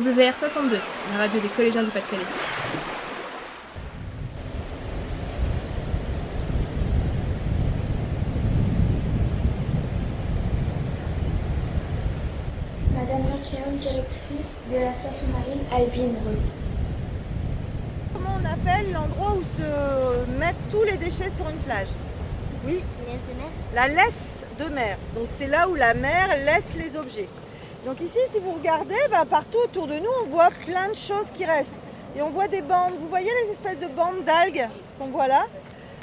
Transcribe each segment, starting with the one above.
WR62, la radio des collégiens du Pas-de-Calais. Madame Jean directrice de la station marine à Évinrude. Comment on appelle l'endroit où se mettent tous les déchets sur une plage? Oui, Laisse de mer la laisse de mer. Donc c'est là où la mer laisse les objets. Donc ici, si vous regardez, bah, partout autour de nous, on voit plein de choses qui restent. Et on voit des bandes. Vous voyez les espèces de bandes d'algues qu'on voit là?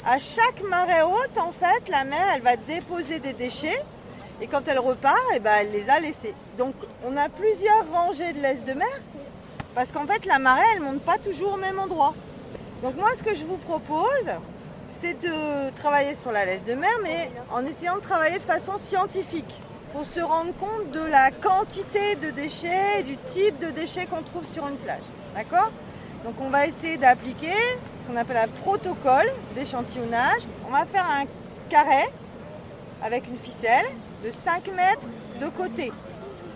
À chaque marée haute, en fait, la mer, elle va déposer des déchets. Et quand elle repart, eh ben, elle les a laissés. Donc on a plusieurs rangées de laisse de mer. Parce qu'en fait, la marée, elle ne monte pas toujours au même endroit. Donc moi, ce que je vous propose, c'est de travailler sur la laisse de mer, mais en essayant de travailler de façon scientifique, pour se rendre compte de la quantité de déchets et du type de déchets qu'on trouve sur une plage. D'accord? Donc on va essayer d'appliquer ce qu'on appelle un protocole d'échantillonnage. On va faire un carré avec une ficelle de 5 mètres de côté.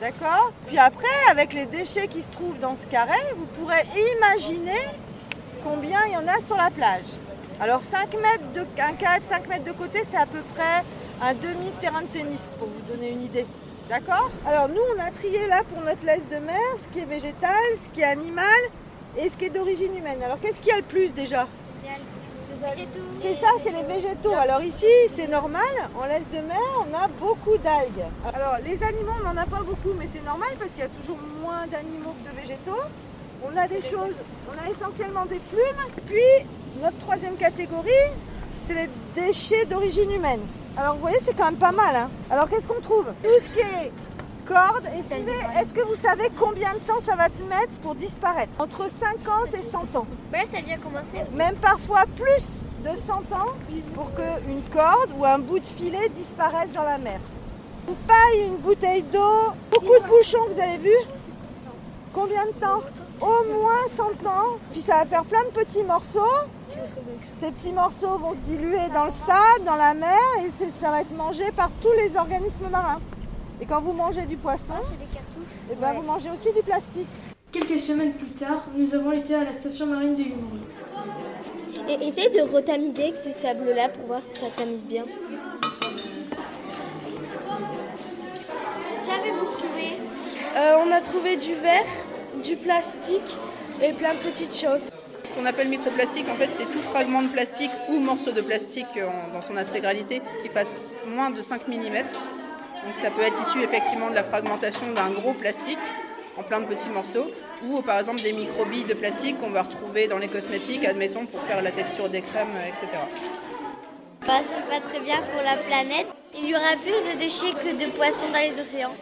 D'accord? Puis après, avec les déchets qui se trouvent dans ce carré, vous pourrez imaginer combien il y en a sur la plage. Alors 5 mètres de, un carré de 5 mètres de côté, c'est à peu près un demi-terrain de tennis, pour vous donner une idée. D'accord Alors nous, on a trié là pour notre laisse de mer, ce qui est végétal, ce qui est animal et ce qui est d'origine humaine. Alors qu'est-ce qu'il y a le plus déjà C'est ça, c'est les végétaux. Alors ici, c'est normal, en laisse de mer, on a beaucoup d'algues. Alors les animaux, on n'en a pas beaucoup, mais c'est normal parce qu'il y a toujours moins d'animaux que de végétaux. On a des choses, on a essentiellement des plumes. Puis notre troisième catégorie, c'est les déchets d'origine humaine. Alors vous voyez, c'est quand même pas mal. hein. Alors qu'est-ce qu'on trouve? Tout ce qui est cordes et filets, est-ce que vous savez combien de temps ça va te mettre pour disparaître? Entre 50 et 100 ans. Ben, ça a déjà commencé. Même parfois plus de 100 ans pour qu'une corde ou un bout de filet disparaisse dans la mer. Une paille, une bouteille d'eau, beaucoup de bouchons, vous avez vu? Combien de temps? Au moins 100 ans. Puis ça va faire plein de petits morceaux. Ces petits morceaux vont se diluer dans le sable, dans la mer, et ça va être mangé par tous les organismes marins. Et quand vous mangez du poisson, cartouches. eh ben, vous mangez aussi du plastique. Quelques semaines plus tard, nous avons été à la station marine de Yumuru. Et essaye de retamiser avec ce sable-là pour voir si ça tamise bien. Qu'avez-vous trouvé? Euh, on a trouvé du verre, du plastique et plein de petites choses. Ce qu'on appelle microplastique, en fait, c'est tout fragment de plastique ou morceau de plastique en- dans son intégralité qui fasse moins de 5 mm. Donc ça peut être issu effectivement de la fragmentation d'un gros plastique en plein de petits morceaux ou par exemple des microbilles de plastique qu'on va retrouver dans les cosmétiques, admettons, pour faire la texture des crèmes, euh, etc. Bah, c'est pas très bien pour la planète. Il y aura plus de déchets que de poissons dans les océans.